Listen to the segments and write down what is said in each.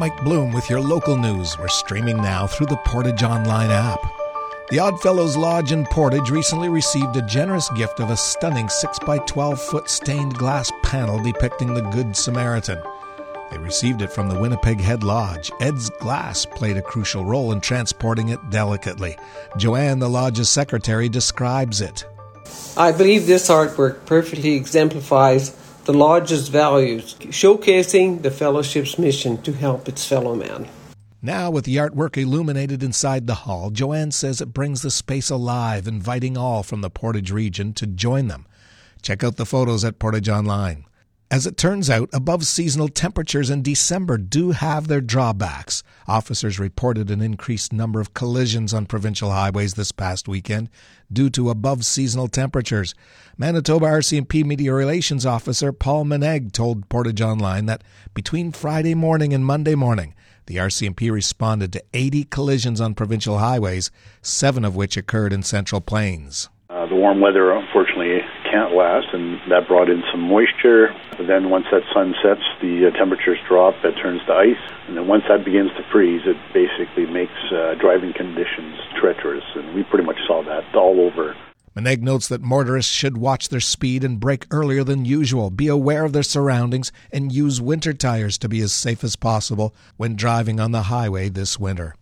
Mike Bloom with your local news. We're streaming now through the Portage Online app. The Oddfellows Lodge in Portage recently received a generous gift of a stunning 6 by 12 foot stained glass panel depicting the Good Samaritan. They received it from the Winnipeg Head Lodge. Ed's glass played a crucial role in transporting it delicately. Joanne, the lodge's secretary, describes it. I believe this artwork perfectly exemplifies the lodge's values, showcasing the fellowship's mission to help its fellow man. Now, with the artwork illuminated inside the hall, Joanne says it brings the space alive, inviting all from the Portage region to join them. Check out the photos at Portage Online. As it turns out, above seasonal temperatures in December do have their drawbacks. Officers reported an increased number of collisions on provincial highways this past weekend due to above seasonal temperatures. Manitoba RCMP Media Relations Officer Paul Manaigre told Portage Online that between Friday morning and Monday morning, the RCMP responded to 80 collisions on provincial highways, seven of which occurred in Central Plains. Uh, the warm weather, unfortunately, can't last, and that brought in some moisture. But then once that sun sets, the uh, temperatures drop, it turns to ice, and then once that begins to freeze, it basically makes uh, driving conditions treacherous, and we pretty much saw that all over. Manaigre notes that motorists should watch their speed and brake earlier than usual, be aware of their surroundings, and use winter tires to be as safe as possible when driving on the highway this winter.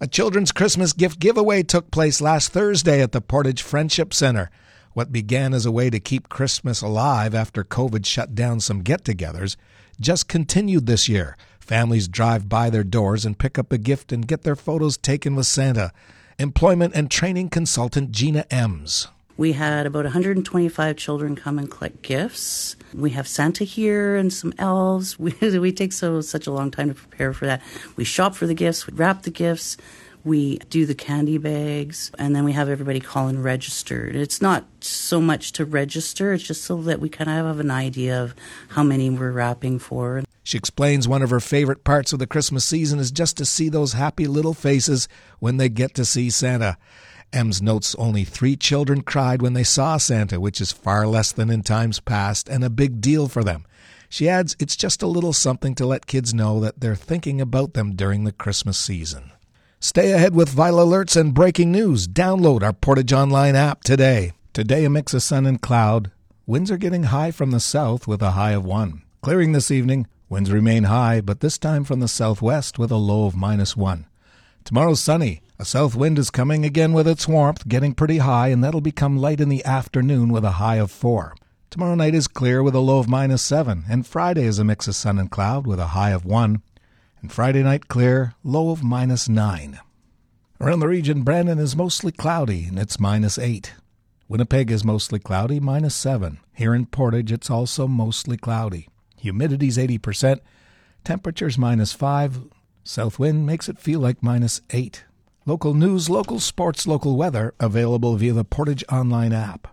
A children's Christmas gift giveaway took place last Thursday at the Portage Friendship Center. What began as a way to keep Christmas alive after COVID shut down some get togethers just continued this year. Families drive by their doors and pick up a gift and get their photos taken with Santa. Employment and training consultant Gina Ems. We had about 125 children come and collect gifts. We have Santa here and some elves. We, we take so such a long time to prepare for that. We shop for the gifts, we wrap the gifts, we do the candy bags, and then we have everybody call and register. It's not so much to register, it's just so that we kind of have an idea of how many we're wrapping for. She explains one of her favorite parts of the Christmas season is just to see those happy little faces when they get to see Santa. Ems notes only three children cried when they saw Santa, which is far less than in times past and a big deal for them. She adds it's just a little something to let kids know that they're thinking about them during the Christmas season. Stay ahead with vital alerts and breaking news. Download our Portage Online app today. Today, a mix of sun and cloud. Winds are getting high from the south with a high of 1. Clearing this evening, winds remain high, but this time from the southwest with a low of minus 1. Tomorrow's sunny. A south wind is coming again with its warmth, getting pretty high, and that'll become light in the afternoon with a high of 4. Tomorrow night is clear with a low of minus 7, and Friday is a mix of sun and cloud with a high of 1. And Friday night clear, low of minus 9. Around the region, Brandon is mostly cloudy, and it's minus 8. Winnipeg is mostly cloudy, minus 7. Here in Portage, it's also mostly cloudy. Humidity's 80%. Temperature's minus 5. South wind makes it feel like minus 8. Local news, local sports, local weather available via the Portage Online app.